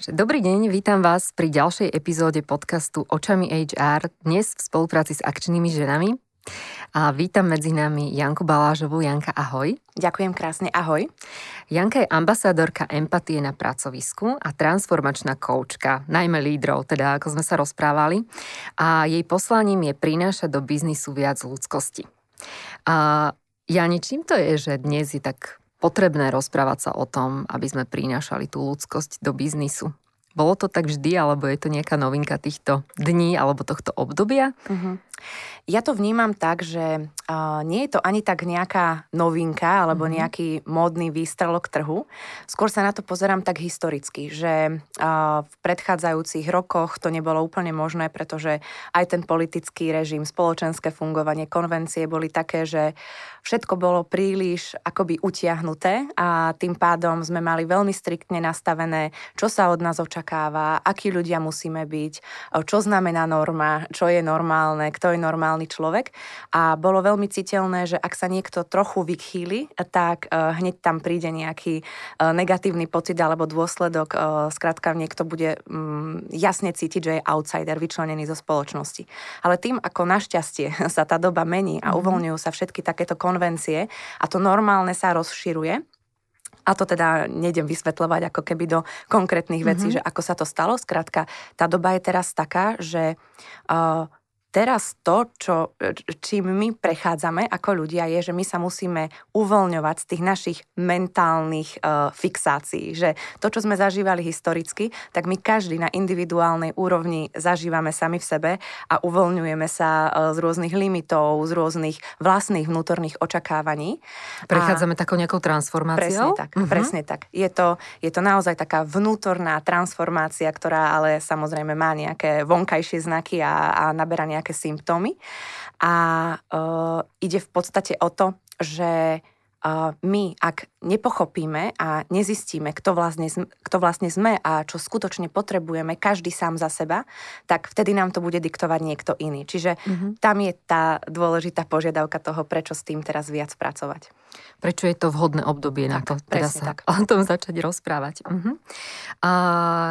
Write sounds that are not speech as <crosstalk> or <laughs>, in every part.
Dobrý deň, vítam vás pri ďalšej epizóde podcastu Očami HR, dnes v spolupráci s akčnými ženami. A vítam medzi nami Janku Balážovú. Janka, ahoj. Ďakujem krásne, ahoj. Janka je ambasádorka empatie na pracovisku a transformačná koučka, najmä lídrov, teda ako sme sa rozprávali. A jej poslaním je prinášať do biznisu viac ľudskosti. A Jani, čím to je, že dnes je tak potrebné rozprávať sa o tom, aby sme prinášali tú ľudskosť do biznisu. Bolo to tak vždy, alebo je to nejaká novinka týchto dní alebo tohto obdobia? Uh-huh. Ja to vnímam tak, že uh, nie je to ani tak nejaká novinka alebo mm-hmm. nejaký módny výstrelok trhu. Skôr sa na to pozerám tak historicky, že uh, v predchádzajúcich rokoch to nebolo úplne možné, pretože aj ten politický režim, spoločenské fungovanie, konvencie boli také, že všetko bolo príliš akoby utiahnuté a tým pádom sme mali veľmi striktne nastavené, čo sa od nás očakáva, akí ľudia musíme byť, čo znamená norma, čo je normálne, kto je normálny človek. A bolo veľmi citeľné, že ak sa niekto trochu vychýli, tak uh, hneď tam príde nejaký uh, negatívny pocit alebo dôsledok. Uh, skrátka niekto bude um, jasne cítiť, že je outsider, vyčlenený zo spoločnosti. Ale tým, ako našťastie <laughs> sa tá doba mení a mhm. uvoľňujú sa všetky takéto konvencie a to normálne sa rozširuje, a to teda nejdem vysvetľovať ako keby do konkrétnych vecí, mm-hmm. že ako sa to stalo. Skrátka, tá doba je teraz taká, že uh, teraz to, čo, čím my prechádzame ako ľudia, je, že my sa musíme uvoľňovať z tých našich mentálnych uh, fixácií. Že to, čo sme zažívali historicky, tak my každý na individuálnej úrovni zažívame sami v sebe a uvoľňujeme sa uh, z rôznych limitov, z rôznych vlastných vnútorných očakávaní. Prechádzame a... takou nejakou transformáciou? Presne tak, uh-huh. presne tak. Je to, je to naozaj taká vnútorná transformácia, ktorá ale samozrejme má nejaké vonkajšie znaky a, a naberá nejaké symptómy. A uh, ide v podstate o to, že uh, my, ak nepochopíme a nezistíme, kto vlastne, kto vlastne sme a čo skutočne potrebujeme, každý sám za seba, tak vtedy nám to bude diktovať niekto iný. Čiže mm-hmm. tam je tá dôležitá požiadavka toho, prečo s tým teraz viac pracovať. Prečo je to vhodné obdobie tak, na to teda sa tak. <laughs> o tom začať rozprávať. Uh-huh. A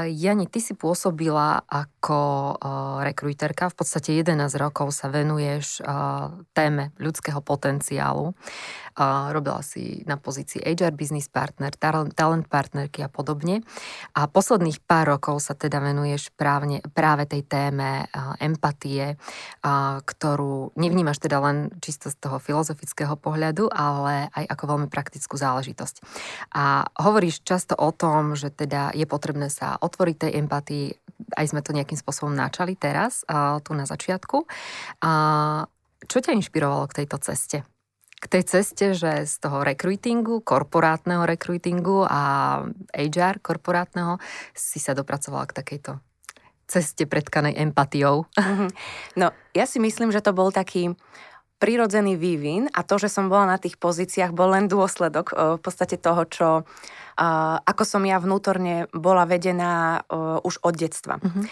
Jani, ty si pôsobila ako uh, rekrúterka, v podstate 11 rokov sa venuješ uh, téme ľudského potenciálu. Uh, robila si na pozícii HR business partner, talent partnerky a podobne. A posledných pár rokov sa teda venuješ právne, práve tej téme uh, empatie, uh, ktorú nevnímaš teda len čisto z toho filozofického pohľadu, ale aj ako veľmi praktickú záležitosť. A hovoríš často o tom, že teda je potrebné sa otvoriť tej empatii, aj sme to nejakým spôsobom načali teraz, tu na začiatku. Čo ťa inšpirovalo k tejto ceste? K tej ceste, že z toho rekrutingu, korporátneho rekrutingu a HR korporátneho si sa dopracovala k takejto ceste predkanej empatiou. Mhm. No, ja si myslím, že to bol taký prirodzený vývin a to, že som bola na tých pozíciách, bol len dôsledok v podstate toho, čo ako som ja vnútorne bola vedená už od detstva. Uh-huh.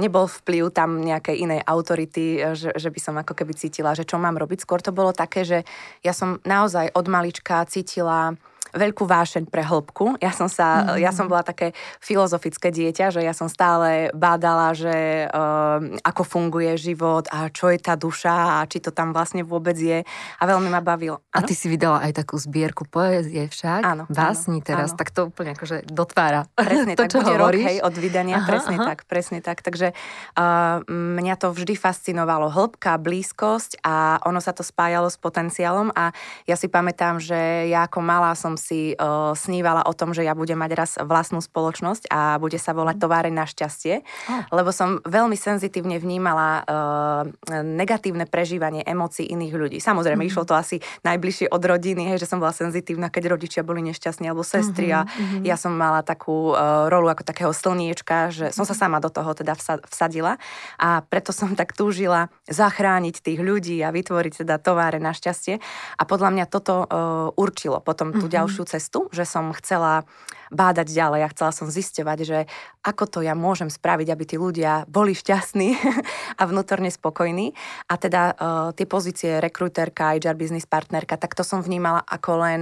Nebol vplyv tam nejakej inej autority, že, že by som ako keby cítila, že čo mám robiť. Skôr to bolo také, že ja som naozaj od malička cítila veľkú vášeň pre hĺbku. Ja som sa, mm. ja som bola také filozofické dieťa, že ja som stále bádala, že uh, ako funguje život a čo je tá duša a či to tam vlastne vôbec je a veľmi ma bavilo. Ano? A ty si vydala aj takú zbierku poezie však, áno, básni teraz, áno. tak to úplne akože dotvára. <laughs> Presne to, tak, čo bude hovoríš. rok hej, od vydania, aha, presne aha. tak, presne tak. Takže uh, mňa to vždy fascinovalo. Hĺbka, blízkosť a ono sa to spájalo s potenciálom a ja si pamätám, že ja ako malá som si uh, snívala o tom, že ja budem mať raz vlastnú spoločnosť a bude sa volať mhm. Továre na šťastie, oh. lebo som veľmi senzitívne vnímala uh, negatívne prežívanie emócií iných ľudí. Samozrejme, mm-hmm. išlo to asi najbližšie od rodiny, hej, že som bola senzitívna, keď rodičia boli nešťastní alebo sestry mm-hmm. a mhm. ja som mala takú uh, rolu ako takého slniečka, že som sa mhm. sama do toho teda vsadila a preto som tak túžila zachrániť tých ľudí a vytvoriť teda továre na šťastie a podľa mňa toto uh, určilo potom tú mm-hmm. ďalšiu cestu, že som chcela bádať ďalej a chcela som zisťovať, že ako to ja môžem spraviť, aby tí ľudia boli šťastní <laughs> a vnútorne spokojní. A teda uh, tie pozície rekrutérka, HR business partnerka, tak to som vnímala ako len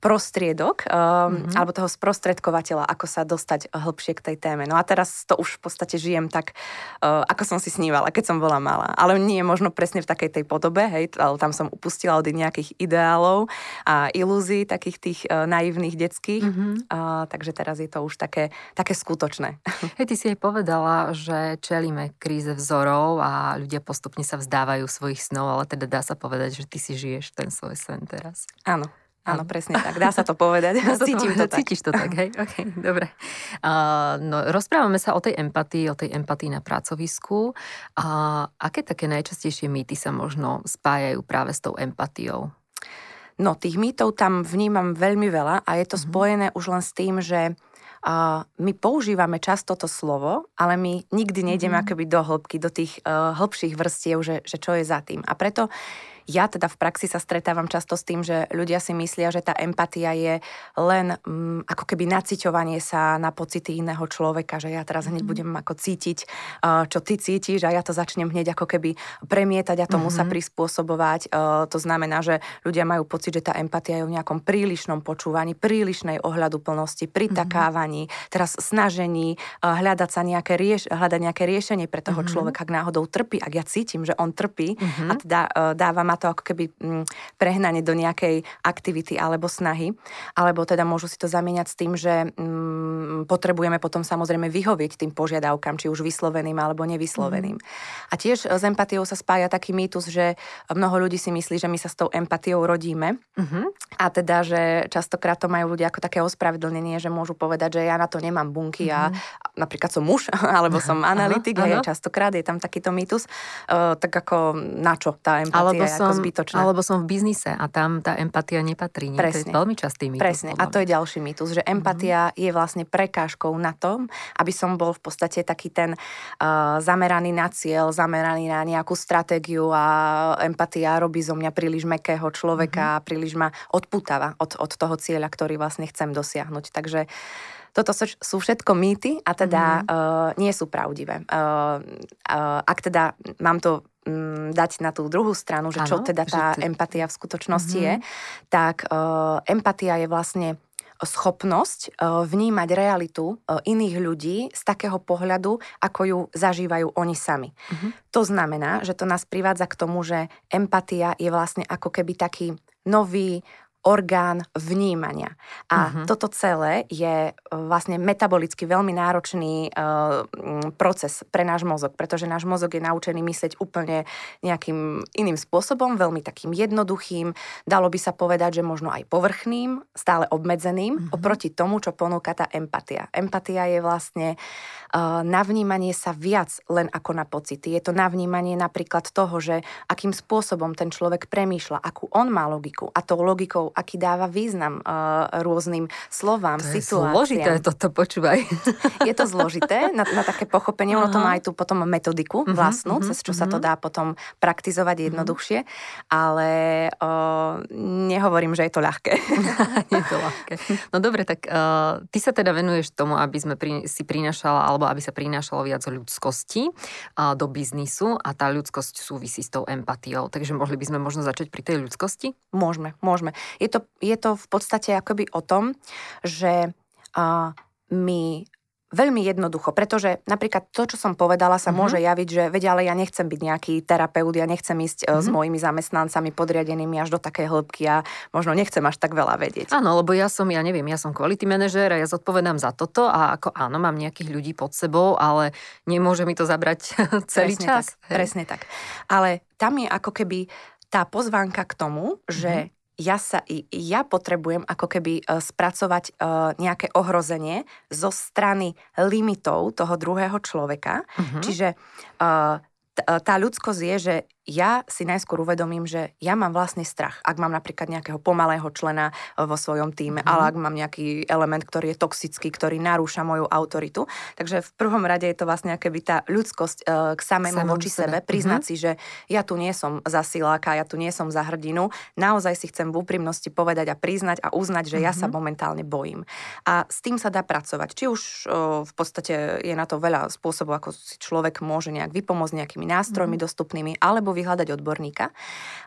prostriedok um, mm-hmm. alebo toho sprostredkovateľa, ako sa dostať hĺbšie k tej téme. No a teraz to už v podstate žijem tak, uh, ako som si snívala, keď som bola malá. Ale nie možno presne v takej tej podobe, hej, ale tam som upustila od nejakých ideálov a ilúzií, takých tých uh, naivných detských. Mm-hmm. Uh, takže teraz je to už také, také skutočné. <laughs> Hej, ty si aj povedala, že čelíme kríze vzorov a ľudia postupne sa vzdávajú svojich snov, ale teda dá sa povedať, že ty si žiješ ten svoj sen teraz. Áno, Áno, presne tak. Dá sa to povedať. <laughs> Dá Cítim to, to tak. Cítiš to tak, hej? <laughs> OK, dobre. Uh, no, rozprávame sa o tej empatii, o tej empatii na pracovisku. Uh, aké také najčastejšie mýty sa možno spájajú práve s tou empatiou? No, tých mýtov tam vnímam veľmi veľa a je to uh-huh. spojené už len s tým, že uh, my používame často to slovo, ale my nikdy nejdeme uh-huh. akoby do hĺbky, do tých uh, hĺbších vrstiev, že, že čo je za tým. A preto ja teda v praxi sa stretávam často s tým, že ľudia si myslia, že tá empatia je len um, ako keby naciťovanie sa na pocity iného človeka, že ja teraz hneď mm-hmm. budem ako cítiť, čo ty cítiš a ja to začnem hneď ako keby premietať a tomu mm-hmm. sa mhm. prispôsobovať. Uh, to znamená, že ľudia majú pocit, že tá empatia je v nejakom prílišnom počúvaní, prílišnej ohľadu plnosti, pritakávaní, mm-hmm. teraz snažení uh, hľadať sa nejaké, rieš- hľadať nejaké riešenie pre toho mm-hmm. človeka, ak náhodou trpí, ak ja cítim, že on trpí mm-hmm. a teda uh, dáva ma to ako keby mm, prehnanie do nejakej aktivity alebo snahy, alebo teda môžu si to zamieňať s tým, že mm, potrebujeme potom samozrejme vyhovieť tým požiadavkám, či už vysloveným alebo nevysloveným. Mm. A tiež s empatiou sa spája taký mýtus, že mnoho ľudí si myslí, že my sa s tou empatiou rodíme mm-hmm. a teda, že častokrát to majú ľudia ako také ospravedlnenie, že môžu povedať, že ja na to nemám bunky mm-hmm. a mhm. napríklad som muž <laughs> alebo som analytik, aha, aha. častokrát je tam takýto mýtus, uh, tak ako na čo tá empatia? Alebo som zbytočné. Alebo som v biznise a tam tá empatia nepatrí. Nie? Presne. To je veľmi častý mýtus. Presne. A to je ďalší mýtus, že empatia mm-hmm. je vlastne prekážkou na tom, aby som bol v podstate taký ten uh, zameraný na cieľ, zameraný na nejakú stratégiu a empatia robí zo mňa príliš mekého človeka, mm-hmm. príliš ma odputáva od, od toho cieľa, ktorý vlastne chcem dosiahnuť. Takže toto sú všetko mýty a teda mm. uh, nie sú pravdivé. Uh, uh, ak teda mám to um, dať na tú druhú stranu, že ano, čo teda tá ty... empatia v skutočnosti mm-hmm. je, tak uh, empatia je vlastne schopnosť uh, vnímať realitu uh, iných ľudí z takého pohľadu, ako ju zažívajú oni sami. Mm-hmm. To znamená, že to nás privádza k tomu, že empatia je vlastne ako keby taký nový orgán vnímania. A uh-huh. toto celé je e, vlastne metabolicky veľmi náročný uh, proces pre náš mozog, pretože náš mozog je naučený myslieť úplne nejakým iným spôsobom, veľmi takým jednoduchým, dalo by sa povedať, že možno aj povrchným, stále obmedzeným, uh-huh. oproti tomu, čo ponúka tá empatia. Empatia je vlastne uh, na vnímanie sa viac len ako na pocity. Je to na vnímanie napríklad toho, že akým spôsobom ten človek premýšľa, akú on má logiku a tou logikou aký dáva význam uh, rôznym slovám, to situáciám. zložité toto, počúvaj. <laughs> Je to zložité na, na také pochopenie, ono to má aj tú potom metodiku uh-huh, vlastnú, uh-huh, cez čo uh-huh. sa to mhm. dá potom praktizovať jednoduchšie, ale uh, nehovorím, že je to ľahké. <laughs> je to ľahké. No dobre, tak uh, ty sa teda venuješ tomu, aby sme pri, si prinášala, alebo aby sa prinášalo viac ľudskosti uh, do biznisu a tá ľudskosť súvisí s tou empatiou. Takže mohli by sme možno začať pri tej ľudskosti? Môžeme, môžeme. Je to, je to v podstate akoby o tom, že uh, my Veľmi jednoducho, pretože napríklad to, čo som povedala, sa mm-hmm. môže javiť, že vedia, ale ja nechcem byť nejaký terapeut, ja nechcem ísť mm-hmm. s mojimi zamestnancami podriadenými až do takej hĺbky a možno nechcem až tak veľa vedieť. Áno, lebo ja som, ja neviem, ja som quality manažer a ja zodpovedám za toto a ako áno, mám nejakých ľudí pod sebou, ale nemôže mi to zabrať <laughs> celý presne čas. Tak, presne tak. Ale tam je ako keby tá pozvánka k tomu, že mm-hmm ja, sa, ja potrebujem ako keby e, spracovať e, nejaké ohrozenie zo strany limitov toho druhého človeka. Uh-huh. Čiže e, tá ľudskosť je, že ja si najskôr uvedomím, že ja mám vlastný strach. Ak mám napríklad nejakého pomalého člena e, vo svojom týme, mm-hmm. ale ak mám nejaký element, ktorý je toxický, ktorý narúša moju autoritu. Takže v prvom rade je to vlastne akéby tá ľudskosť uh, k samému Samom voči sebe, sebe. priznať mm-hmm. si, že ja tu nie som za siláka, ja tu nie som za hrdinu. Naozaj si chcem v úprimnosti povedať a priznať a uznať, že mm-hmm. ja sa mhm. momentálne bojím. A s tým sa dá pracovať. Či už uh, v podstate je na to veľa spôsobov, ako si človek môže nejak vypomôcť nejakými nástrojmi mm-hmm. dostupnými, alebo vyhľadať odborníka.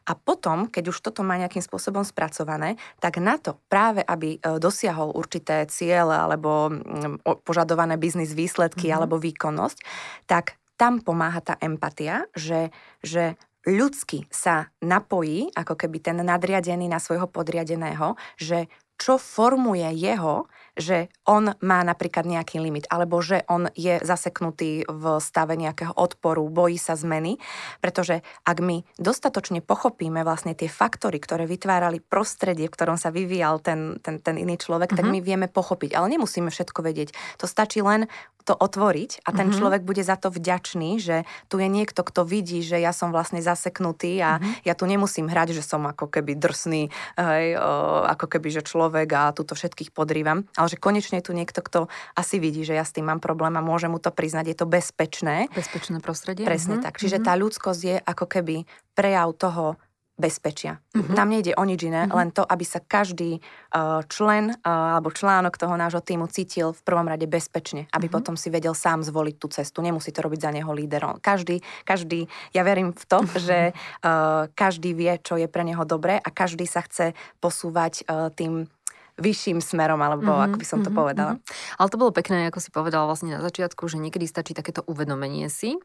A potom, keď už toto má nejakým spôsobom spracované, tak na to práve, aby e, dosiahol určité ciele alebo mm, požadované biznis výsledky mm-hmm. alebo výkonnosť, tak tam pomáha tá empatia, že, že ľudsky sa napojí, ako keby ten nadriadený na svojho podriadeného, že čo formuje jeho, že on má napríklad nejaký limit, alebo že on je zaseknutý v stave nejakého odporu, bojí sa zmeny, pretože ak my dostatočne pochopíme vlastne tie faktory, ktoré vytvárali prostredie, v ktorom sa vyvíjal ten, ten, ten iný človek, mm-hmm. tak mhm. my vieme pochopiť. Ale nemusíme všetko vedieť. To stačí len to otvoriť a ten mm-hmm. človek bude za to vďačný, že tu je niekto, kto vidí, že ja som vlastne zaseknutý a mm-hmm. ja tu nemusím hrať, že som ako keby drsný, hej, o, ako keby, že človek a tuto všetkých podrývam, ale že konečne je tu niekto, kto asi vidí, že ja s tým mám problém a môže mu to priznať, je to bezpečné. Bezpečné prostredie. Presne mm-hmm. tak. Čiže mm-hmm. tá ľudskosť je ako keby prejav toho bezpečia. Mm-hmm. Tam nejde o nič iné, mm-hmm. len to, aby sa každý uh, člen uh, alebo článok toho nášho týmu cítil v prvom rade bezpečne, aby mm-hmm. potom si vedel sám zvoliť tú cestu. Nemusí to robiť za neho líder. Každý, každý, ja verím v to, <laughs> že uh, každý vie, čo je pre neho dobré a každý sa chce posúvať uh, tým vyšším smerom, alebo mm-hmm, ako by som to mm-hmm, povedala. Mm-hmm. Ale to bolo pekné, ako si povedala vlastne na začiatku, že niekedy stačí takéto uvedomenie si,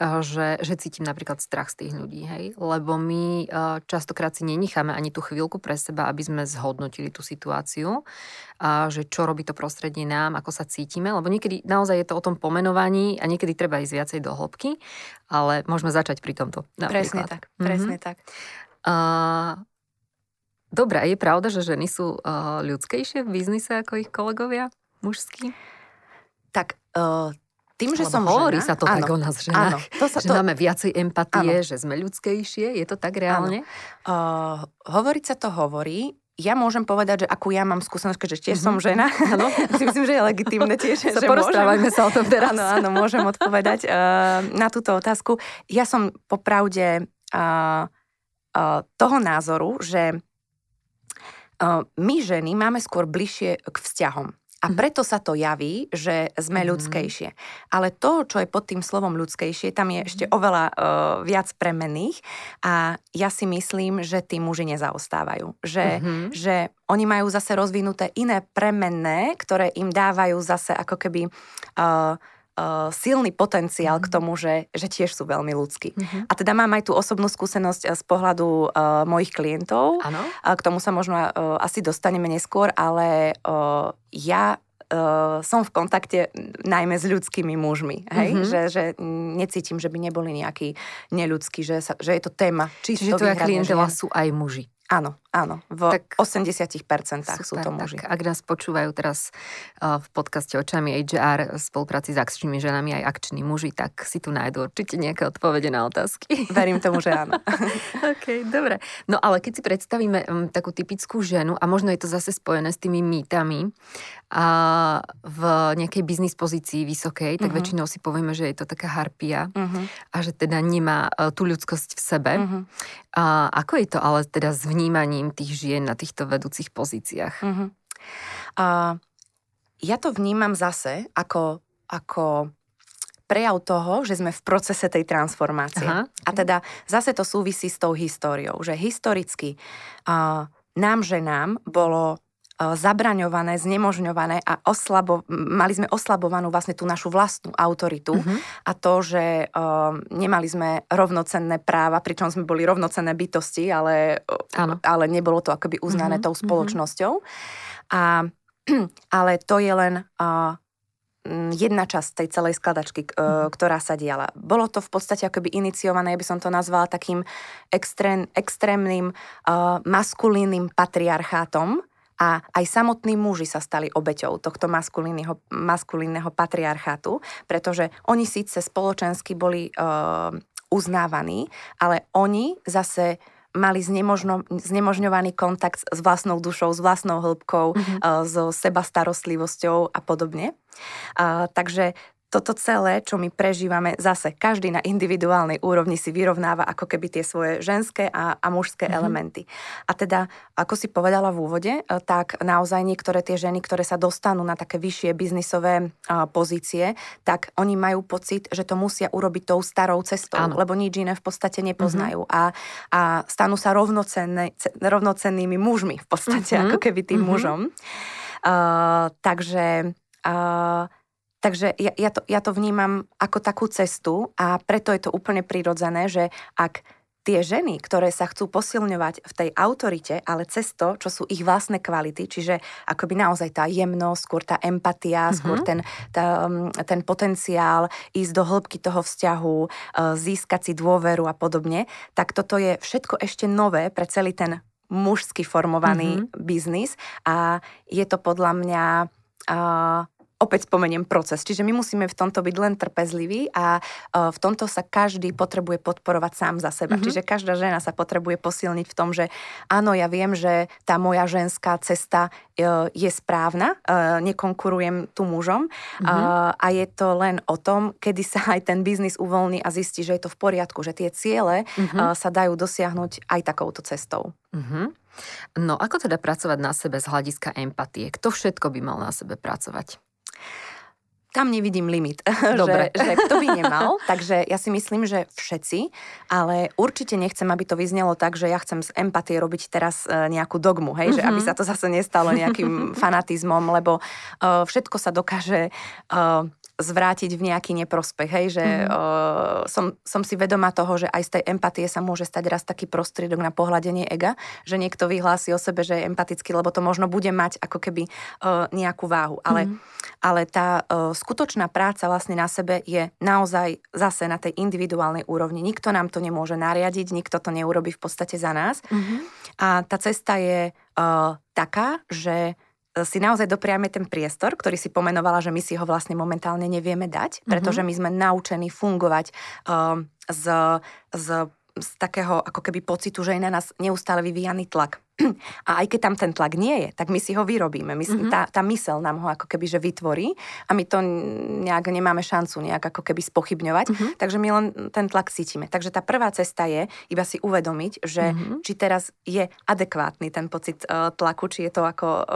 že, že cítim napríklad strach z tých ľudí, hej? Lebo my eh, častokrát si nenecháme ani tú chvíľku pre seba, aby sme zhodnotili tú situáciu, a že čo robí to prostredie nám, ako sa cítime, lebo niekedy naozaj je to o tom pomenovaní a niekedy treba ísť viacej do hĺbky, ale môžeme začať pri tomto. Napríklad. Presne tak, presne mm-hmm. tak. Uh, Dobre, je pravda, že ženy sú uh, ľudskejšie v biznise ako ich kolegovia mužskí? Tak uh, tým, že Lebo som hovorí žena, sa to áno, tak o nás ženách, áno, <laughs> to sa, že to... máme viacej empatie, áno. že sme ľudskejšie, je to tak reálne? Uh, hovoriť sa to hovorí, ja môžem povedať, že akú ja mám skúsenosť, keďže tiež mm-hmm. som mhm. žena. <laughs> Áno. <laughs> si myslím, že je legitimné tiež. Sa že porozprávajme môžem, sa o tom teraz. Áno, áno, môžem odpovedať uh, na túto otázku. Ja som popravde uh, uh, toho názoru, že my ženy máme skôr bližšie k vzťahom. A mhm. preto sa to javí, že sme mhm. ľudskejšie. Ale to, čo je pod tým slovom ľudskejšie, tam je ešte mhm. oveľa uh, viac premenných a ja si myslím, že tí muži nezaostávajú. Že, mm-hmm. že oni majú zase rozvinuté iné premenné, ktoré im dávajú zase ako keby uh, uh, silný potenciál mm. k mhm. tomu, že, že tiež sú veľmi ľudskí. Mm-hmm. A teda mám aj tú osobnú skúsenosť eh, z pohľadu uh, mojich klientov. Ano. Uh, k tomu sa možno uh, asi dostaneme neskôr, ale uh, ja uh, som v kontakte najmä s ľudskými mužmi. Hej? Mm-hmm. Že, že necítim, že by neboli nejakí neľudskí, že, sa, že je to téma. Čiže tvoja klientela sú aj muži. Áno, áno. V tak, 80% super, sú to muži. Tak, ak nás počúvajú teraz uh, v podcaste Očami HR v spolupráci s akčnými ženami aj akční muži, tak si tu nájdú určite nejaké odpovede na otázky. <laughs> Verím tomu, že áno. <laughs> OK, dobre. No ale keď si predstavíme um, takú typickú ženu, a možno je to zase spojené s tými mýtami, a v nejakej biznis pozícii vysokej, tak uh-huh. väčšinou si povieme, že je to taká harpia uh-huh. a že teda nemá uh, tú ľudskosť v sebe. Uh-huh. A ako je to ale teda s vnímaním tých žien na týchto vedúcich pozíciách? Uh-huh. Uh, ja to vnímam zase ako, ako prejav toho, že sme v procese tej transformácie. Aha. A teda zase to súvisí s tou históriou, že historicky uh, nám, ženám, bolo zabraňované, znemožňované a oslabo, mali sme oslabovanú vlastne tú našu vlastnú autoritu uh-huh. a to, že uh, nemali sme rovnocenné práva, pričom sme boli rovnocenné bytosti, ale, ale nebolo to akoby uznané uh-huh. tou spoločnosťou. A, <clears throat> ale to je len uh, jedna časť tej celej skladačky, uh, ktorá sa diala. Bolo to v podstate akoby iniciované, by som to nazvala takým extrém, extrémnym uh, maskulínnym patriarchátom, a aj samotní muži sa stali obeťou tohto maskulínneho, maskulínneho patriarchátu, pretože oni síce spoločensky boli uh, uznávaní, ale oni zase mali znemožno, znemožňovaný kontakt s vlastnou dušou, s vlastnou hĺbkou, mm-hmm. so seba starostlivosťou a podobne. Uh, takže toto celé, čo my prežívame, zase každý na individuálnej úrovni si vyrovnáva ako keby tie svoje ženské a, a mužské mm-hmm. elementy. A teda, ako si povedala v úvode, e, tak naozaj niektoré tie ženy, ktoré sa dostanú na také vyššie biznisové uh, pozície, tak oni majú pocit, že to musia urobiť tou starou cestou, Áno. lebo nič iné v podstate nepoznajú. Mm-hmm. A, a stanú sa rovnocenné, rovnocennými mužmi v podstate, mm-hmm. ako keby tým mm-hmm. mužom. Uh, takže uh, Takže ja, ja, to, ja to vnímam ako takú cestu a preto je to úplne prirodzené, že ak tie ženy, ktoré sa chcú posilňovať v tej autorite, ale cez to, čo sú ich vlastné kvality, čiže akoby naozaj tá jemnosť, skôr tá empatia, mm-hmm. skôr ten, tá, mm, ten potenciál ísť do hĺbky toho vzťahu, e, získať si dôveru a podobne, tak toto je všetko ešte nové pre celý ten mužsky formovaný mm-hmm. biznis a je to podľa mňa uh, opäť spomeniem proces. Čiže my musíme v tomto byť len trpezliví a uh, v tomto sa každý potrebuje podporovať sám za seba. Mm-hmm. Čiže každá žena sa potrebuje posilniť v tom, že áno, ja viem, že tá moja ženská cesta uh, je správna, uh, nekonkurujem tu mužom mm-hmm. a je to len o tom, kedy sa aj ten biznis uvoľní a zistí, že je to v poriadku, že tie ciele mm-hmm. sa dajú dosiahnuť aj takouto cestou. Mm-hmm. No ako teda pracovať na sebe z hľadiska empatie? Kto všetko by mal na sebe pracovať? Tam nevidím limit, <laughs> Dobre. že, <laughs> že kto by nemal, <laughs> takže ja si myslím, že všetci, ale určite nechcem, aby to vyznelo tak, že ja chcem z empatie robiť teraz e, nejakú dogmu, hej, mm-hmm. že aby mhm. sa to zase nestalo nejakým fanatizmom, lebo uh, všetko sa dokáže uh, zvrátiť v nejaký neprospech, hej, že mm. uh, som, som si vedomá toho, že aj z tej empatie sa môže stať raz taký prostriedok na pohľadenie ega, že niekto vyhlási o sebe, že je empatický, lebo to možno bude mať ako keby uh, nejakú váhu. Ale, mm. ale tá uh, skutočná práca vlastne na sebe je naozaj zase na tej individuálnej úrovni. Nikto nám to nemôže nariadiť, nikto to neurobi v podstate za nás. Mm-hmm. A tá cesta je uh, taká, že si naozaj dopriame ten priestor, ktorý si pomenovala, že my si ho vlastne momentálne nevieme dať, pretože mhm. my sme naučení fungovať uh, z, z, z takého ako keby pocitu, že je na nás neustále vyvíjaný tlak. <clears throat> A aj keď tam ten tlak nie je, tak my si ho vyrobíme. My, mm-hmm. tá, tá mysel nám ho ako keby že vytvorí a my to nejak nemáme šancu nejak ako keby spochybňovať, mm-hmm. takže my len ten tlak cítime. Takže tá prvá cesta je iba si uvedomiť, že mm-hmm. či teraz je adekvátny ten pocit uh, tlaku, či je to ako uh,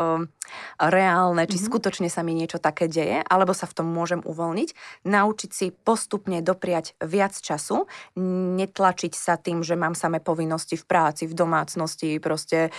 reálne, či mm-hmm. skutočne sa mi niečo také deje, alebo sa v tom môžem uvoľniť. Naučiť si postupne dopriať viac času, netlačiť sa tým, že mám samé povinnosti v práci, v domácnosti, proste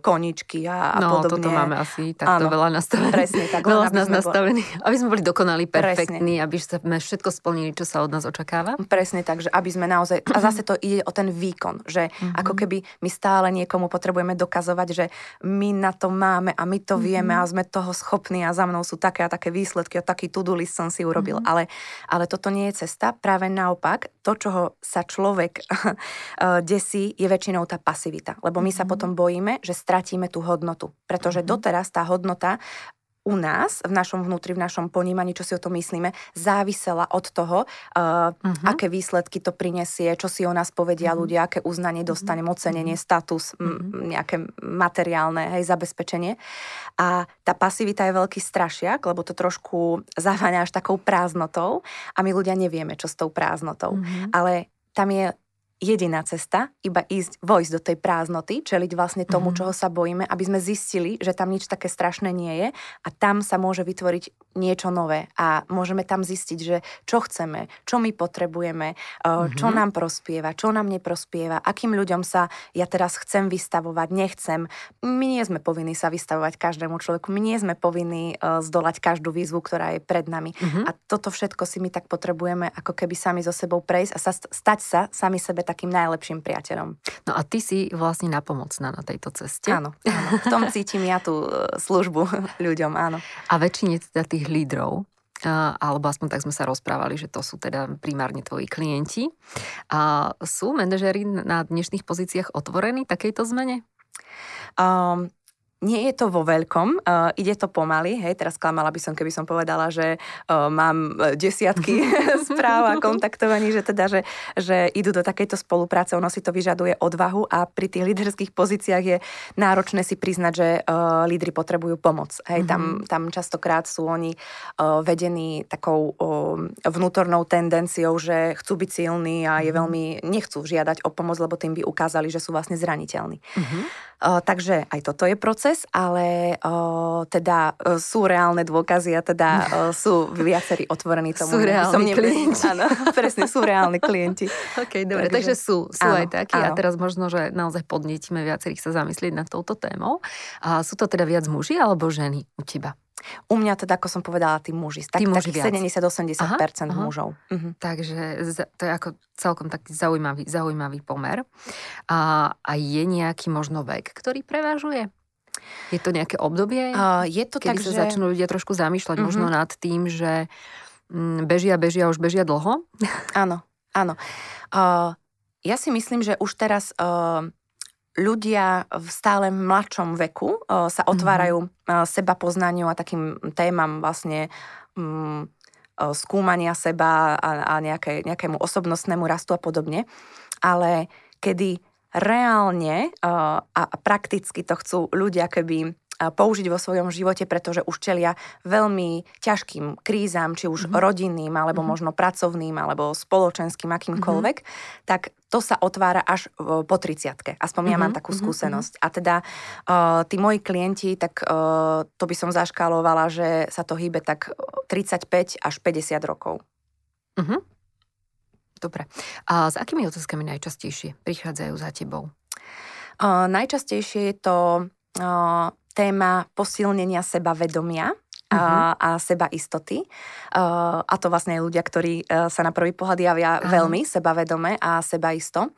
koničky a, a no, podobne. toto máme asi takto Áno, veľa nastavené. Presne, tak. <laughs> Veľa z nás nastavený. Bol... Aby sme boli dokonali, perfektní, presne. aby sme všetko splnili, čo sa od nás očakáva. Presne tak, že aby sme naozaj... A <clears throat> zase to ide o ten výkon, že mm-hmm. ako keby my stále niekomu potrebujeme dokazovať, že my na to máme a my to mm-hmm. vieme a sme toho schopní a za mnou sú také a také výsledky a taký to-do list som si urobil. Mm-hmm. Ale, ale toto nie je cesta. Práve naopak, to, čoho sa človek <laughs> desí, je väčšinou tá pasivita. Lebo my mm-hmm. sa mhm. potom bojíme, že stratíme tú hodnotu. Pretože mm-hmm. doteraz tá hodnota u nás, v našom vnútri, v našom ponímaní, čo si o tom myslíme, závisela od toho, uh, uh-huh. aké výsledky to prinesie, čo si o nás povedia uh-huh. ľudia, aké uznanie dostanem, ocenenie, status, uh-huh. m- nejaké materiálne hej, zabezpečenie. A tá pasivita je veľký strašiak, lebo to trošku zaváňa až takou prázdnotou a my ľudia nevieme, čo s tou prázdnotou. Uh-huh. Ale tam je jediná cesta, iba ísť, vojsť do tej prázdnoty, čeliť vlastne tomu, mm-hmm. čoho sa bojíme, aby sme zistili, že tam nič také strašné nie je a tam sa môže vytvoriť niečo nové a môžeme tam zistiť, že čo chceme, čo my potrebujeme, mm-hmm. čo nám prospieva, čo nám neprospieva, akým ľuďom sa ja teraz chcem vystavovať, nechcem. My nie sme povinní sa vystavovať každému človeku, my nie sme povinní zdolať každú výzvu, ktorá je pred nami. Mm-hmm. A toto všetko si my tak potrebujeme ako keby sami so sebou prejsť a sa, stať sa sami sebe takým najlepším priateľom. No a ty si vlastne napomocná na tejto ceste. Áno, áno. v tom cítim ja tú e, službu <laughs> ľuďom, áno. A väčšine teda tých lídrov, alebo aspoň tak sme sa rozprávali, že to sú teda primárne tvoji klienti. A sú manažery na dnešných pozíciách otvorení takejto zmene? Um, nie je to vo veľkom, uh, ide to pomaly, hej, teraz klamala by som, keby som povedala, že uh, mám desiatky <laughs> správ a kontaktovaní, že teda, že, že idú do takejto spolupráce, ono si to vyžaduje odvahu a pri tých líderských pozíciách je náročné si priznať, že uh, lídry potrebujú pomoc. Hej, mm-hmm. tam, tam častokrát sú oni uh, vedení takou uh, vnútornou tendenciou, že chcú byť silní a je mm-hmm. veľmi, nechcú žiadať o pomoc, lebo tým by ukázali, že sú vlastne zraniteľní. Mm-hmm. Takže aj toto je proces, ale uh, teda sú reálne dôkazy a teda uh, sú viacerí otvorení tomu. Sú reálni som klienti. Áno, <laughs> presne, sú reálni klienti. OK, dobre, takže, takže sú, sú áno, aj takí áno. a teraz možno, že naozaj podnietime viacerých sa zamyslieť nad touto témou. A sú to teda viac muži alebo ženy u teba? U mňa teda, ako som povedala, tí muži. Tak, tí muži takých 70-80% aha, aha. mužov. Mhm. Takže to je ako celkom taký zaujímavý, zaujímavý pomer. A, a je nejaký možno vek, ktorý prevažuje? Je to nejaké obdobie? Uh, je to kedy tak, sa že... začnú ľudia trošku zamýšľať uh-huh. možno nad tým, že mm, bežia, bežia, už bežia dlho? Áno, áno. Uh, ja si myslím, že už teraz uh, ľudia v stále mladšom veku uh, sa mhm. otvárajú uh, seba poznaniu a takým témam vlastne um, uh, skúmania seba a, a nejaké, nejakému osobnostnému rastu a podobne. Ale kedy reálne a prakticky to chcú ľudia keby použiť vo svojom živote, pretože už čelia veľmi ťažkým krízam, či už mm-hmm. rodinným, alebo mm-hmm. možno pracovným, alebo spoločenským, akýmkoľvek, mm-hmm. tak to sa otvára až po 30 Aspoň ja mám mhm, takú mhm, skúsenosť. Mm-hmm. A teda uh, tí moji klienti, tak uh, to by som zaškálovala, že sa to hýbe tak 35 až 50 rokov. Mm-hmm. Dobre. A s akými otázkami najčastejšie prichádzajú za tebou? Uh, najčastejšie je to uh, téma posilnenia sebavedomia a, uh-huh. a seba istoty. Uh, a to vlastne ľudia, ktorí uh, sa na prvý pohľad javia uh-huh. veľmi sebavedome a sebaisto.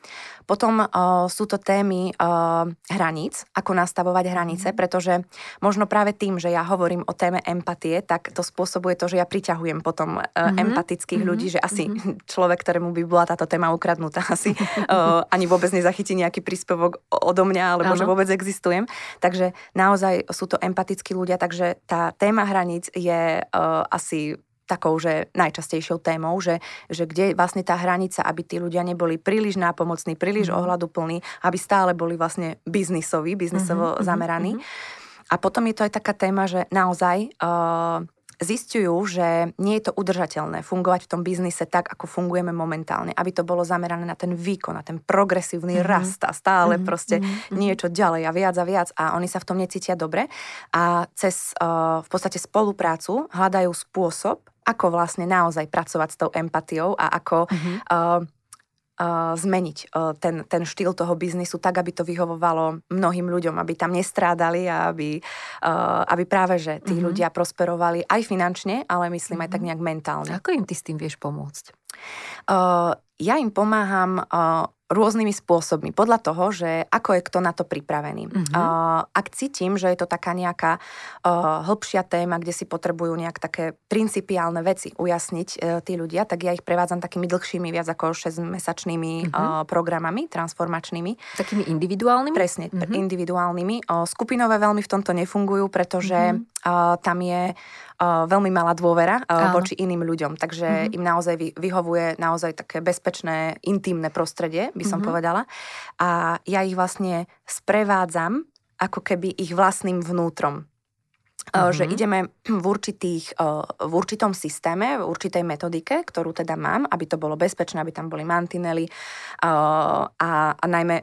Potom uh, sú to témy uh, hraníc, ako nastavovať hranice, uh-huh. pretože možno práve tým, že ja hovorím o téme empatie, tak to spôsobuje to, že ja priťahujem potom uh, uh-huh. empatických uh-huh. ľudí, že asi uh-huh. <laughs> človek, ktorému by bola táto téma ukradnutá, <laughs> asi uh, ani vôbec nezachytí nejaký príspevok odo mňa, alebo uh-huh. že vôbec existujem. Takže naozaj sú to empatickí ľudia, takže tá téma hraníc hraníc je uh, asi takou, že najčastejšou témou, že, že kde vlastne tá hranica, aby tí ľudia neboli príliš nápomocní, príliš mm. ohľaduplní, aby stále boli vlastne biznisoví, biznisovo mm-hmm, zameraní. Mm-hmm. A potom je to aj taká téma, že naozaj uh, zistujú, že nie je to udržateľné fungovať v tom biznise tak, ako fungujeme momentálne, aby to bolo zamerané na ten výkon, na ten progresívny mm-hmm. rast a stále mm-hmm. proste mm-hmm. niečo ďalej a viac a viac a oni sa v tom necítia dobre a cez uh, v podstate spoluprácu hľadajú spôsob, ako vlastne naozaj pracovať s tou empatiou a ako mm-hmm. uh, zmeniť ten, ten štýl toho biznisu tak, aby to vyhovovalo mnohým ľuďom, aby tam nestrádali a aby, aby práve, že tí mm-hmm. ľudia prosperovali aj finančne, ale myslím mm-hmm. aj tak mhm. nejak mentálne. Ako im ty s tým vieš pomôcť? Ja im pomáham rôznymi spôsobmi, podľa toho, že ako je kto na to pripravený. Mm-hmm. Uh, ak cítim, že je to taká nejaká uh, hĺbšia téma, kde si potrebujú nejak také principiálne veci ujasniť uh, tí ľudia, tak ja ich prevádzam takými dlhšími, viac ako 6-mesačnými mm-hmm. uh, programami transformačnými. Takými individuálnymi? Presne, mm-hmm. individuálnymi. Uh, skupinové veľmi v tomto nefungujú, pretože mm-hmm. uh, tam je uh, veľmi malá dôvera uh, voči iným ľuďom, takže mm-hmm. im naozaj vy, vyhovuje naozaj také bezpečné, intimné prostredie, by som mm-hmm. povedala. A ja ich vlastne sprevádzam ako keby ich vlastným vnútrom. Uh-huh. Že ideme v, určitých, v určitom systéme, v určitej metodike, ktorú teda mám, aby to bolo bezpečné, aby tam boli mantinely a, a najmä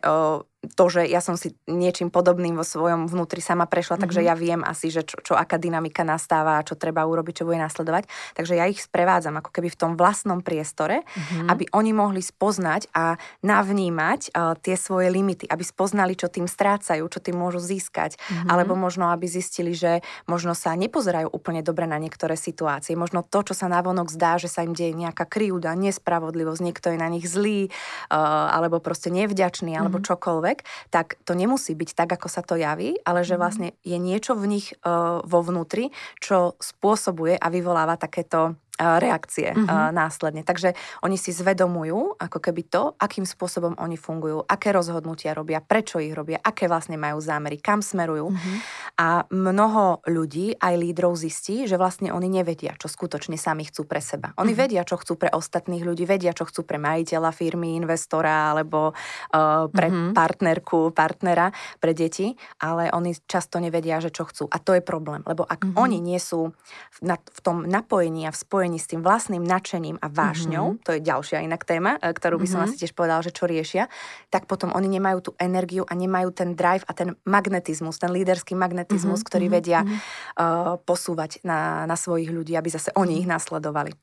to, že ja som si niečím podobným vo svojom vnútri sama prešla, mm-hmm. takže ja viem asi, že čo, čo aká dynamika nastáva, čo treba urobiť, čo bude nasledovať. Takže ja ich sprevádzam ako keby v tom vlastnom priestore, mm-hmm. aby oni mohli spoznať a navnímať uh, tie svoje limity, aby spoznali, čo tým strácajú, čo tým môžu získať, mm-hmm. alebo možno, aby zistili, že možno sa nepozerajú úplne dobre na niektoré situácie. Možno to, čo sa navonok zdá, že sa im deje nejaká kryúda, nespravodlivosť, niekto je na nich zlý, uh, alebo proste nevďačný, alebo mm-hmm. čokoľvek čokoľvek, tak to nemusí byť tak, ako sa to javí, ale že mhm. vlastne je niečo v nich uh, vo vnútri, čo spôsobuje a vyvoláva takéto reakcie mm-hmm. následne. Takže oni si zvedomujú ako keby to, akým spôsobom oni fungujú, aké rozhodnutia robia, prečo ich robia, aké vlastne majú zámery, kam smerujú. Mm-hmm. A mnoho ľudí, aj lídrov zistí, že vlastne oni nevedia, čo skutočne sami chcú pre seba. Oni mm-hmm. vedia, čo chcú pre ostatných ľudí, vedia, čo chcú pre majiteľa firmy, investora alebo uh, pre mm-hmm. partnerku, partnera, pre deti, ale oni často nevedia, že čo chcú. A to je problém, lebo ak mm-hmm. oni nie sú v, tom napojení a v spojení s tým vlastným nadšením a vášňou, mm-hmm. to je ďalšia inak téma, e, ktorú by som mm-hmm. asi tiež povedala, že čo riešia, tak potom oni nemajú tú energiu a nemajú ten drive a ten magnetizmus, ten líderský magnetizmus, mm-hmm. ktorý mhm, vedia mm-hmm. uh, posúvať na, na svojich ľudí, aby zase oni ich nasledovali.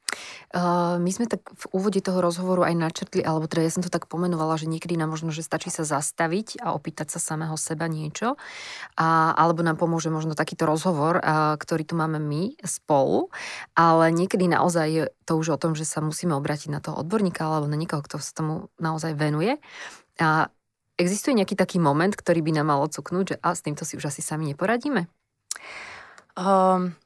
Uh, my sme tak v úvode toho rozhovoru aj načrtli, alebo teda ja som to tak pomenovala, že niekedy nám možno, že stačí sa zastaviť a opýtať sa samého seba niečo, a, alebo nám pomôže možno takýto rozhovor, a, ktorý tu máme my spolu, ale niekedy naozaj je to už o tom, že sa musíme obrátiť na toho odborníka alebo na niekoho, kto sa tomu naozaj venuje. A existuje nejaký taký moment, ktorý by nám mal odsuknúť, že a s týmto si už asi sami neporadíme? Um,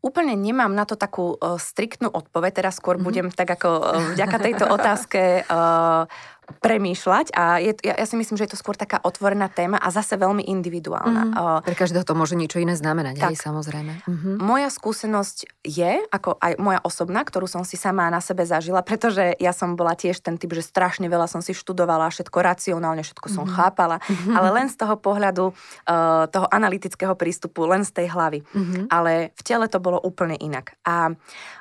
Úplne nemám na to takú uh, striktnú odpoveď, teraz skôr mm-hmm. budem tak ako uh, vďaka tejto otázke uh, premýšľať a je, ja, ja si myslím, že je to skôr taká otvorená téma a zase veľmi individuálna. Mm. Uh, Pre každého to môže niečo iné znamenať, tak, hej, samozrejme. Mm-hmm. Moja skúsenosť je, ako aj moja osobná, ktorú som si sama na sebe zažila, pretože ja som bola tiež ten typ, že strašne veľa som si študovala, všetko racionálne, všetko som mm-hmm. chápala, mm-hmm. ale len z toho pohľadu uh, toho analytického prístupu, len z tej hlavy. Mm-hmm. Ale v tele to bolo úplne inak. A,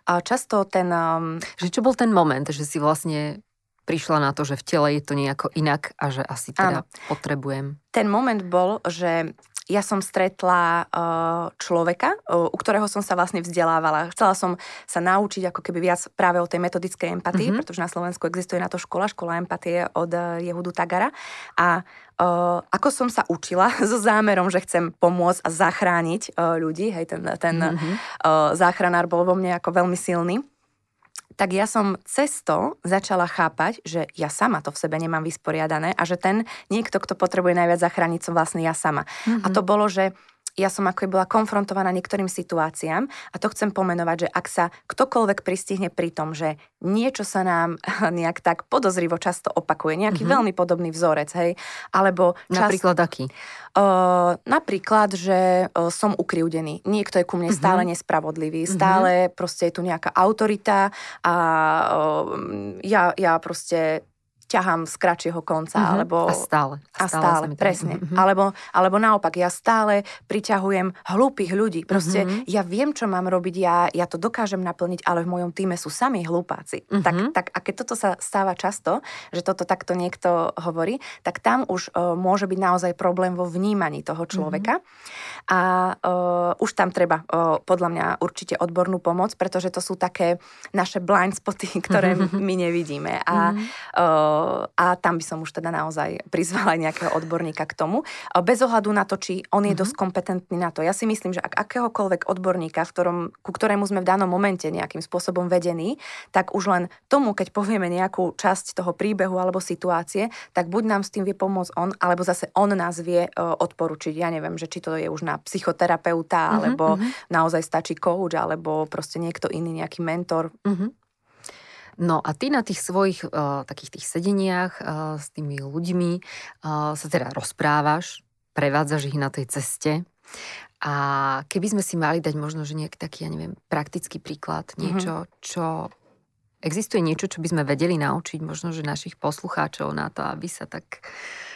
a často ten... Um, že čo bol ten moment, že si vlastne prišla na to, že v tele je to nejako inak a že asi teda Áno. potrebujem. Ten moment bol, že ja som stretla uh, človeka, uh, u ktorého som sa vlastne vzdelávala. Chcela som sa naučiť ako keby viac práve o tej metodickej empatii, mm-hmm. pretože na Slovensku existuje na to škola, škola empatie od uh, Jehudu Tagara. A Uh, ako som sa učila <laughs> so zámerom, že chcem pomôcť a zachrániť uh, ľudí, hej, ten, ten mm-hmm. uh, záchranár bol vo mne ako veľmi silný tak ja som cesto začala chápať, že ja sama to v sebe nemám vysporiadané a že ten niekto, kto potrebuje najviac zachrániť, som vlastne ja sama. Mm-hmm. A to bolo, že ja som ako bola konfrontovaná niektorým situáciám a to chcem pomenovať, že ak sa ktokoľvek pristihne pri tom, že niečo sa nám <laughs> nejak tak podozrivo často opakuje, nejaký mm-hmm. veľmi podobný vzorec, hej, alebo... Čas, napríklad aký? Uh, napríklad, že uh, som ukriúdený, niekto je ku mne mm-hmm. stále nespravodlivý, mm-hmm. stále proste je tu nejaká autorita a uh, ja, ja proste ťahám z kratšieho konca. Mm-hmm. Alebo, a stále. A stále, stále presne. Mm-hmm. Alebo, alebo naopak, ja stále priťahujem hlúpych ľudí. Proste mm-hmm. ja viem, čo mám robiť, ja, ja to dokážem naplniť, ale v mojom týme sú sami hlúpáci. Mm-hmm. Tak, tak a keď toto sa stáva často, že toto takto niekto hovorí, tak tam už uh, môže byť naozaj problém vo vnímaní toho človeka. Mm-hmm. A uh, už tam treba uh, podľa mňa určite odbornú pomoc, pretože to sú také naše blind spoty, ktoré <laughs> my nevidíme. A uh, a tam by som už teda naozaj prizvala nejakého odborníka k tomu. Bez ohľadu na to, či on je mm-hmm. dosť kompetentný na to. Ja si myslím, že ak akéhokoľvek odborníka, v ktorom, ku ktorému sme v danom momente nejakým spôsobom vedení, tak už len tomu, keď povieme nejakú časť toho príbehu alebo situácie, tak buď nám s tým vie pomôcť on, alebo zase on nás vie uh, odporučiť. Ja neviem, že či to je už na psychoterapeuta, mm-hmm, alebo mm-hmm. naozaj stačí coach, alebo proste niekto iný, nejaký mentor. Mm-hmm. No a ty na tých svojich uh, takých tých sedeniach uh, s tými ľuďmi uh, sa teda rozprávaš, prevádzaš ich na tej ceste a keby sme si mali dať možno, že nejaký taký, ja neviem, praktický príklad, mhm. niečo, mm-hmm. čo Existuje niečo, čo by sme vedeli naučiť možno, že našich poslucháčov na to, aby sa tak Eh,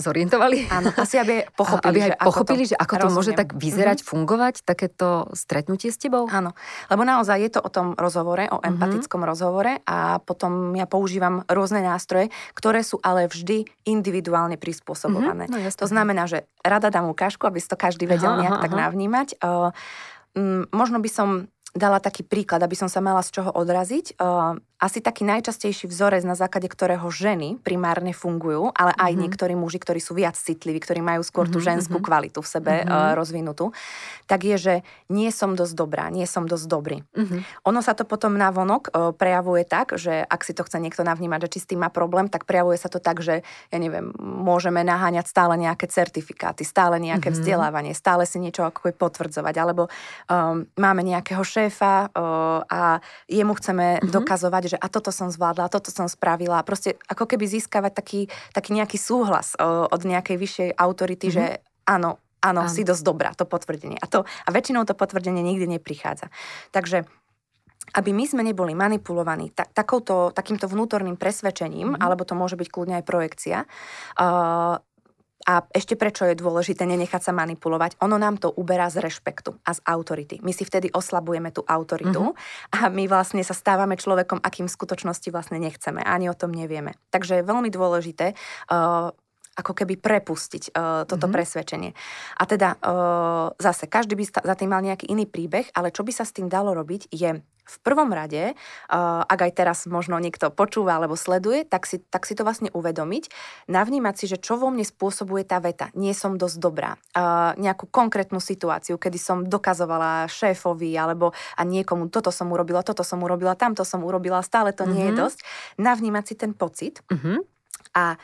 zorientovali. Áno, asi aby <laughs> pochopili, aby aj že pochopili, že ako to rozumiem. môže tak vyzerať, mm-hmm. fungovať, takéto stretnutie s tebou? Áno, lebo naozaj je to o tom rozhovore, o mhm. empatickom mm-hmm. rozhovore a potom ja používam rôzne nástroje, ktoré sú ale vždy individuálne prispôsobované. Mm-hmm, no, to znamená, že rada dám ukážku, aby si to každý vedel aha, nejak aha, tak navnímať. Uh, možno by som dala taký príklad, aby som sa mala z čoho odraziť. Uh, asi taký najčastejší vzorec, na základe ktorého ženy primárne fungujú, ale aj mm-hmm. niektorí muži, ktorí sú viac citliví, ktorí majú skôr tú mm-hmm. ženskú kvalitu v sebe mm-hmm. uh, rozvinutú, tak je, že nie som dosť dobrá, nie som dosť dobrý. Mm-hmm. Ono sa to potom na vonok uh, prejavuje tak, že ak si to chce niekto navnímať, že či s tým má problém, tak prejavuje sa to tak, že ja neviem, môžeme naháňať stále nejaké certifikáty, stále nejaké mm-hmm. vzdelávanie, stále si niečo ako potvrdzovať, alebo um, máme nejakého šéfa a jemu chceme mm-hmm. dokazovať, že a toto som zvládla, a toto som spravila. Proste ako keby získavať taký, taký nejaký súhlas od nejakej vyššej autority, mm-hmm. že áno, áno, áno, si dosť dobrá, to potvrdenie. A, to, a väčšinou to potvrdenie nikdy neprichádza. Takže aby my sme neboli manipulovaní ta, takouto, takýmto vnútorným presvedčením, mm-hmm. alebo to môže byť kľudne aj projekcia, uh, a ešte prečo je dôležité nenechať sa manipulovať? Ono nám to uberá z rešpektu a z autority. My si vtedy oslabujeme tú autoritu mm-hmm. a my vlastne sa stávame človekom, akým v skutočnosti vlastne nechceme. Ani o tom nevieme. Takže je veľmi dôležité uh, ako keby prepustiť uh, toto mm-hmm. presvedčenie. A teda uh, zase, každý by za tým mal nejaký iný príbeh, ale čo by sa s tým dalo robiť, je v prvom rade, uh, ak aj teraz možno niekto počúva alebo sleduje, tak si, tak si to vlastne uvedomiť, navnímať si, že čo vo mne spôsobuje tá veta. Nie som dosť dobrá. Uh, nejakú konkrétnu situáciu, kedy som dokazovala šéfovi alebo a niekomu, toto som urobila, toto som urobila, tamto som urobila, stále to mm-hmm. nie je mhm. dosť. Navnímať si ten pocit mm-hmm. a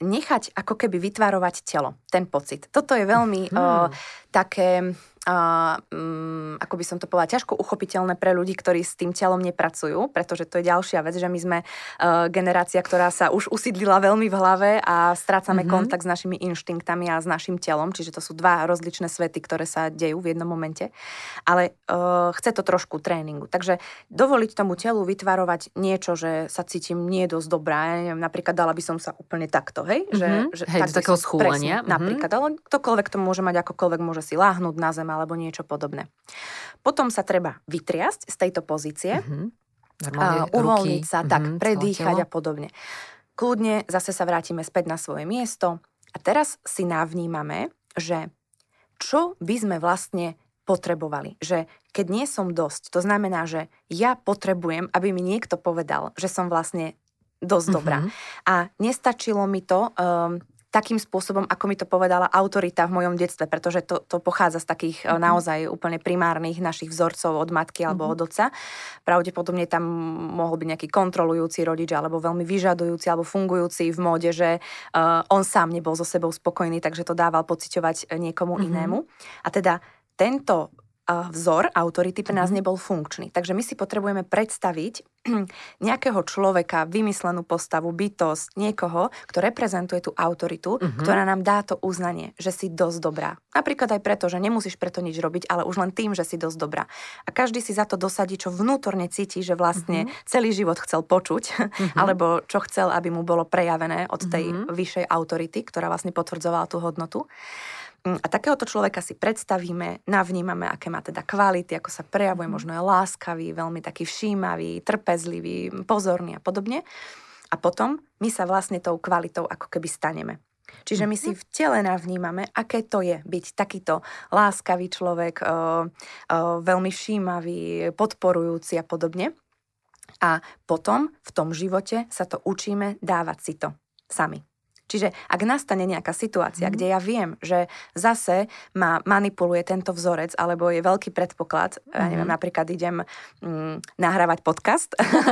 nechať ako keby vytvárovať telo, ten pocit. Toto je veľmi hmm. uh, také uh, um, ako by som to povedala, ťažko uchopiteľné pre ľudí, ktorí s tým telom nepracujú, pretože to je ďalšia vec, že my sme uh, generácia, ktorá sa už usídlila veľmi v hlave a strácame mm-hmm. kontakt s našimi inštinktami a s našim telom, čiže to sú dva rozličné svety, ktoré sa dejú v jednom momente. Ale uh, chce to trošku tréningu. Takže dovoliť tomu telu vytvarovať niečo, že sa cítim nie dosť dobrá. Ja neviem, napríklad dala by som sa úplne takto, hej? Že, mm-hmm. že hej, tak do takého schúlenia. mm-hmm. Napríklad, ale ktokoľvek to môže mať akokoľvek, môže si láhnuť na zem alebo niečo podobné. Potom sa treba vytriasť z tejto pozície, mm-hmm. uh, uvoľniť sa, mm-hmm, tak, predýchať a podobne. Kľudne zase sa vrátime späť na svoje miesto a teraz si navnímame, že čo by sme vlastne potrebovali. Že keď nie som dosť, to znamená, že ja potrebujem, aby mi niekto povedal, že som vlastne dosť mm-hmm. dobrá. A nestačilo mi to um, takým spôsobom, ako mi to povedala autorita v mojom detstve, pretože to, to pochádza z takých mm-hmm. naozaj úplne primárnych našich vzorcov od matky alebo mm-hmm. od oca. Pravdepodobne tam mohol byť nejaký kontrolujúci rodič alebo veľmi vyžadujúci alebo fungujúci v móde, že uh, on sám nebol so sebou spokojný, takže to dával pociťovať niekomu mm-hmm. inému. A teda tento vzor autority pre nás mhm. nebol funkčný. Takže my si potrebujeme predstaviť <clears throat> nejakého človeka, vymyslenú postavu, bytosť, niekoho, kto reprezentuje tú autoritu, uh-huh. ktorá nám dá to uznanie, že si dosť dobrá. Napríklad aj preto, že nemusíš preto nič robiť, ale už len tým, že si dosť dobrá. A každý si za to dosadí, čo vnútorne cíti, že vlastne uh-huh. celý život chcel počuť, uh-huh. <laughs> alebo čo chcel, aby mu bolo prejavené od tej uh-huh. vyššej autority, ktorá vlastne potvrdzovala tú hodnotu. Mm, a takéhoto človeka si predstavíme, navnímame, aké má teda kvality, ako sa prejavuje, mhm. možno je láskavý, veľmi taký všímavý, trpezlivý, pozorný a podobne. A potom my sa vlastne tou kvalitou ako keby staneme. Čiže my si mhm. v tele navnímame, aké to je byť takýto láskavý človek, o, o, veľmi všímavý, podporujúci a podobne. A potom v tom živote sa to učíme dávať si to sami. Čiže ak nastane nejaká situácia, mm. kde ja viem, že zase ma manipuluje tento vzorec, alebo je veľký predpoklad, mm. ja neviem, mhm. napríklad idem mm, nahrávať podcast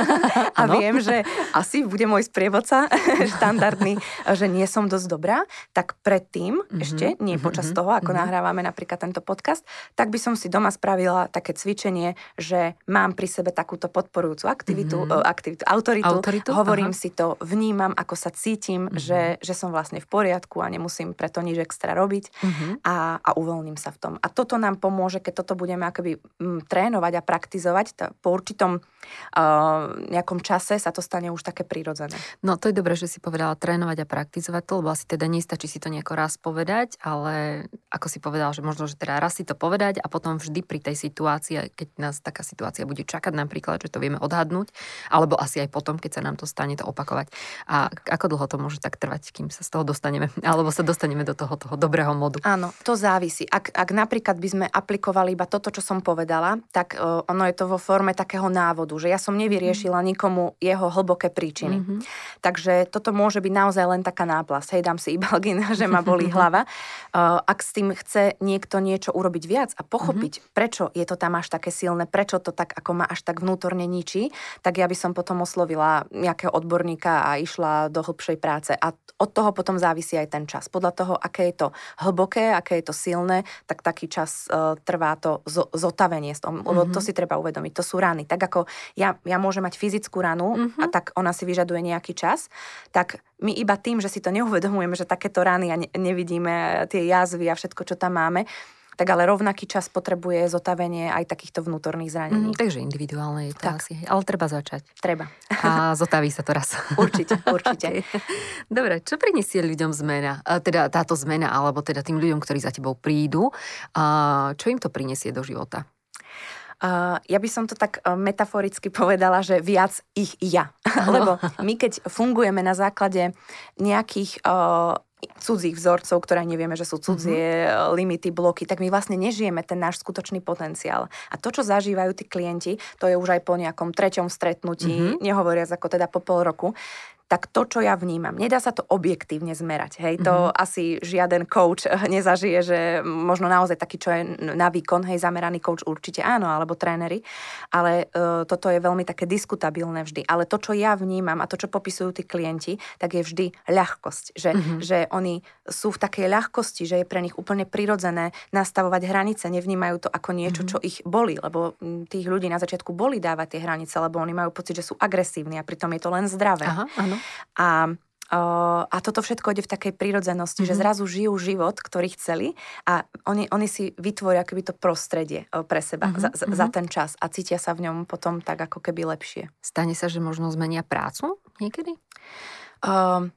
<laughs> a viem, že asi bude môj sprievodca <laughs> štandardný, že nie som dosť dobrá, tak predtým, mm-hmm. ešte nie počas mm-hmm. toho, ako mm-hmm. nahrávame napríklad tento podcast, tak by som si doma spravila také cvičenie, že mám pri sebe takúto podporujúcu aktivitu, mm-hmm. aktivitu autoritu, autoritu, hovorím aha. si to, vnímam, ako sa cítim, mm-hmm. že že som vlastne v poriadku a nemusím preto nič extra robiť uh-huh. a, a uvoľním sa v tom. A toto nám pomôže, keď toto budeme akoby m, mm, trénovať a praktizovať, to, po určitom uh, nejakom čase sa to stane už také prirodzené. No to je dobré, že si povedala trénovať a praktizovať to, lebo asi teda nestačí si to nejako raz povedať, ale ako si povedal, že možno, že teda raz si to povedať a potom vždy pri tej situácii, keď nás taká situácia bude čakať napríklad, že to vieme odhadnúť, alebo asi aj potom, keď sa nám to stane, to opakovať. A ako dlho to môže tak trvať, kým sa z toho dostaneme, <laughs> alebo sa dostaneme do toho, toho dobrého modu. Áno, to závisí. Ak, ak napríklad by sme aplikovali iba toto, čo som povedala, tak uh, ono je to vo forme takého návodu, že ja som nevyriešila mm-hmm. nikomu jeho hlboké príčiny. Mm-hmm. Takže toto môže byť naozaj len taká náplas. Hej, dám si ibalgin, <laughs> že ma bolí <laughs> hlava. Uh, ak s tým chce niekto niečo urobiť viac a pochopiť, mm-hmm. prečo je to tam až také silné, prečo to tak ako ma až tak vnútorne ničí, tak ja by som potom oslovila nejakého odborníka a išla do hĺbšej práce. A od toho potom závisí aj ten čas. Podľa toho, aké je to hlboké, aké je to silné, tak taký čas uh, trvá to zo, zotavenie. Tom, mm-hmm. To si treba uvedomiť. To sú rany. Tak ako ja, ja môžem mať fyzickú ranu mm-hmm. a tak ona si vyžaduje nejaký čas, tak my iba tým, že si to neuvedomujeme, že takéto rany a ne, nevidíme tie jazvy a všetko, čo tam máme, tak ale rovnaký čas potrebuje zotavenie aj takýchto vnútorných zranení. Mm, takže individuálne je to tak. asi. Ale treba začať. Treba. A zotaví sa to raz. Určite, <laughs> určite. okay. Dobre, čo prinesie ľuďom zmena? Teda táto zmena, alebo teda tým ľuďom, ktorí za tebou prídu, čo im to prinesie do života? Ja by som to tak uh, metaforicky povedala, že viac ich ja. <laughs> Lebo my keď fungujeme na základe nejakých uh, cudzích vzorcov, ktoré nevieme, že sú cudzie mm-hmm. limity, bloky, tak my vlastne nežijeme ten náš skutočný potenciál. A to, čo zažívajú tí klienti, to je už aj po nejakom treťom stretnutí, mm-hmm. nehovoriac ako teda po pol roku, tak to, čo ja vnímam, nedá sa to objektívne zmerať. Hej, to mm-hmm. asi žiaden coach nezažije, že možno naozaj taký, čo je na výkon, hej, zameraný coach určite áno, alebo tréneri, ale uh, toto je veľmi také diskutabilné vždy. Ale to, čo ja vnímam a to, čo popisujú tí klienti, tak je vždy ľahkosť. Že, mm-hmm. že oni sú v takej ľahkosti, že je pre nich úplne prirodzené nastavovať hranice, nevnímajú to ako niečo, mm-hmm. čo ich boli, lebo tých ľudí na začiatku boli dávať tie hranice, lebo oni majú pocit, že sú agresívni a pritom je to len zdravé. Aha, áno. A a toto všetko ide v takej prírodzenosti, mm-hmm. že mhm. zrazu žijú život, ktorý chceli a oni, oni si vytvoria akoby to prostredie pre seba mm-hmm. za, za, za mhm. ten čas a cítia sa v ňom potom tak ako keby lepšie. Stane sa, že možno zmenia prácu niekedy? Uh,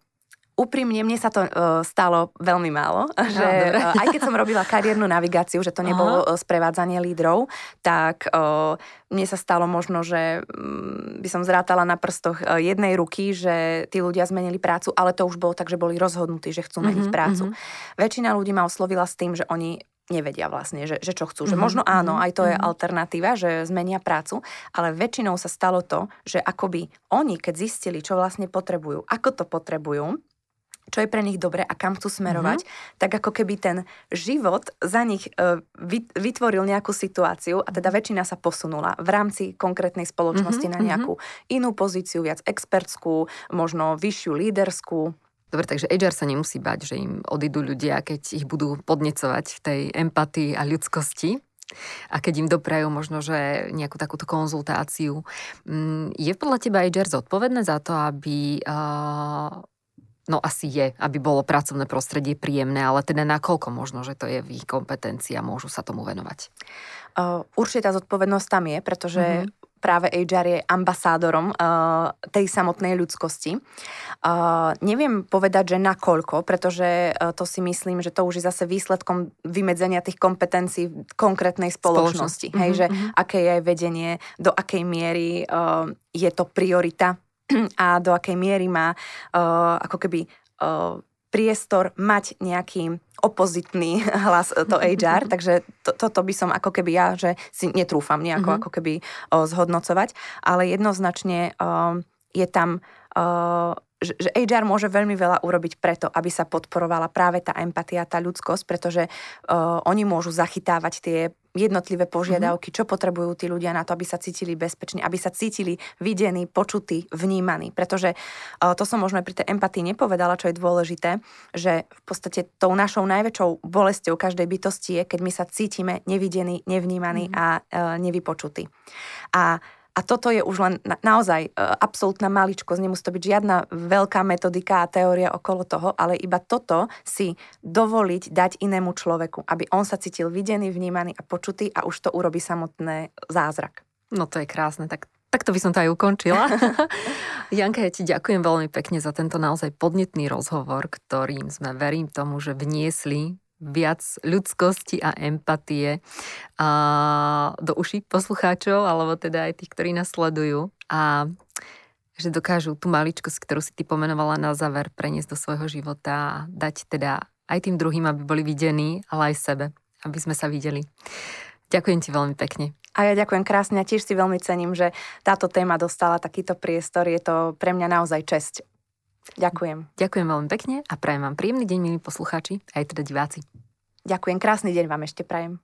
Úprimne, mne sa to uh, stalo veľmi málo, <laughs> no, že uh, aj keď som robila kariérnu navigáciu, že to nebolo uh, sprevádzanie lídrov, tak uh, mne sa stalo možno, že um, by som zrátala na prstoch uh, jednej ruky, že tí ľudia zmenili prácu, ale to už bolo tak, že boli rozhodnutí, že chcú meniť mm-hmm, prácu. Mm-hmm. Väčšina ľudí ma oslovila s tým, že oni nevedia vlastne, že, že čo chcú. Že mm-hmm. možno áno, mhm, aj to je mm-hmm. alternatíva, že zmenia prácu, ale väčšinou sa stalo to, že akoby oni, keď zistili, čo vlastne potrebujú, ako to potrebujú, čo je pre nich dobre a kam chcú smerovať, mm-hmm. tak ako keby ten život za nich uh, vytvoril nejakú situáciu a teda väčšina sa posunula v rámci konkrétnej spoločnosti mm-hmm. na nejakú inú pozíciu, viac expertskú, možno vyššiu líderskú. Dobre, takže HR sa nemusí bať, že im odídu ľudia, keď ich budú podnecovať v tej empatii a ľudskosti a keď im doprajú možno, že nejakú takúto konzultáciu. Mm, je podľa teba HR zodpovedné za to, aby No asi je, aby bolo pracovné prostredie príjemné, ale teda nakoľko možno, že to je v ich kompetencii a môžu sa tomu venovať? Uh, určite tá zodpovednosť tam je, pretože mm-hmm. práve HR je ambasádorom uh, tej samotnej ľudskosti. Uh, neviem povedať, že nakoľko, pretože uh, to si myslím, že to už je zase výsledkom vymedzenia tých kompetencií v konkrétnej spoločnosti. spoločnosti. Hej, mm-hmm. že mhm. aké je vedenie, do akej miery uh, je to priorita <clears throat> a do akej miery má uh, ako keby uh, priestor mať nejaký opozitný <laughs> hlas to HR, <laughs> takže to, toto by som ako keby ja, že si netrúfam nejako mm-hmm. ako keby uh, zhodnocovať, ale jednoznačne uh, je tam uh, že HR môže veľmi veľa urobiť preto, aby sa podporovala práve tá empatia, tá ľudskosť, pretože uh, oni môžu zachytávať tie jednotlivé požiadavky, čo potrebujú tí ľudia na to, aby sa cítili bezpečne, aby sa cítili videní, počutí, vnímaní. Pretože uh, to som možno aj pri tej empatii nepovedala, čo je dôležité, že v podstate tou našou najväčšou bolestou každej bytosti je, keď my sa cítime nevidení, nevnímaní mm. a uh, nevypočutí. A a toto je už len na, naozaj e, absolútna maličkosť, nemusí to byť žiadna veľká metodika a teória okolo toho, ale iba toto si dovoliť dať inému človeku, aby on sa cítil videný, vnímaný a počutý a už to urobí samotné zázrak. No to je krásne, tak Takto by som to aj ukončila. <laughs> Janka, ja ti ďakujem veľmi pekne za tento naozaj podnetný rozhovor, ktorým sme, verím tomu, že vniesli viac ľudskosti a empatie a do uší poslucháčov, alebo teda aj tých, ktorí nás sledujú. A že dokážu tú maličkosť, ktorú si ty pomenovala na záver, preniesť do svojho života a dať teda aj tým druhým, aby boli videní, ale aj sebe, aby sme sa videli. Ďakujem ti veľmi pekne. A ja ďakujem krásne a tiež si veľmi cením, že táto téma dostala takýto priestor. Je to pre mňa naozaj česť. Ďakujem. Ďakujem veľmi pekne a prajem vám príjemný deň, milí poslucháči, aj teda diváci. Ďakujem, krásny deň vám ešte prajem.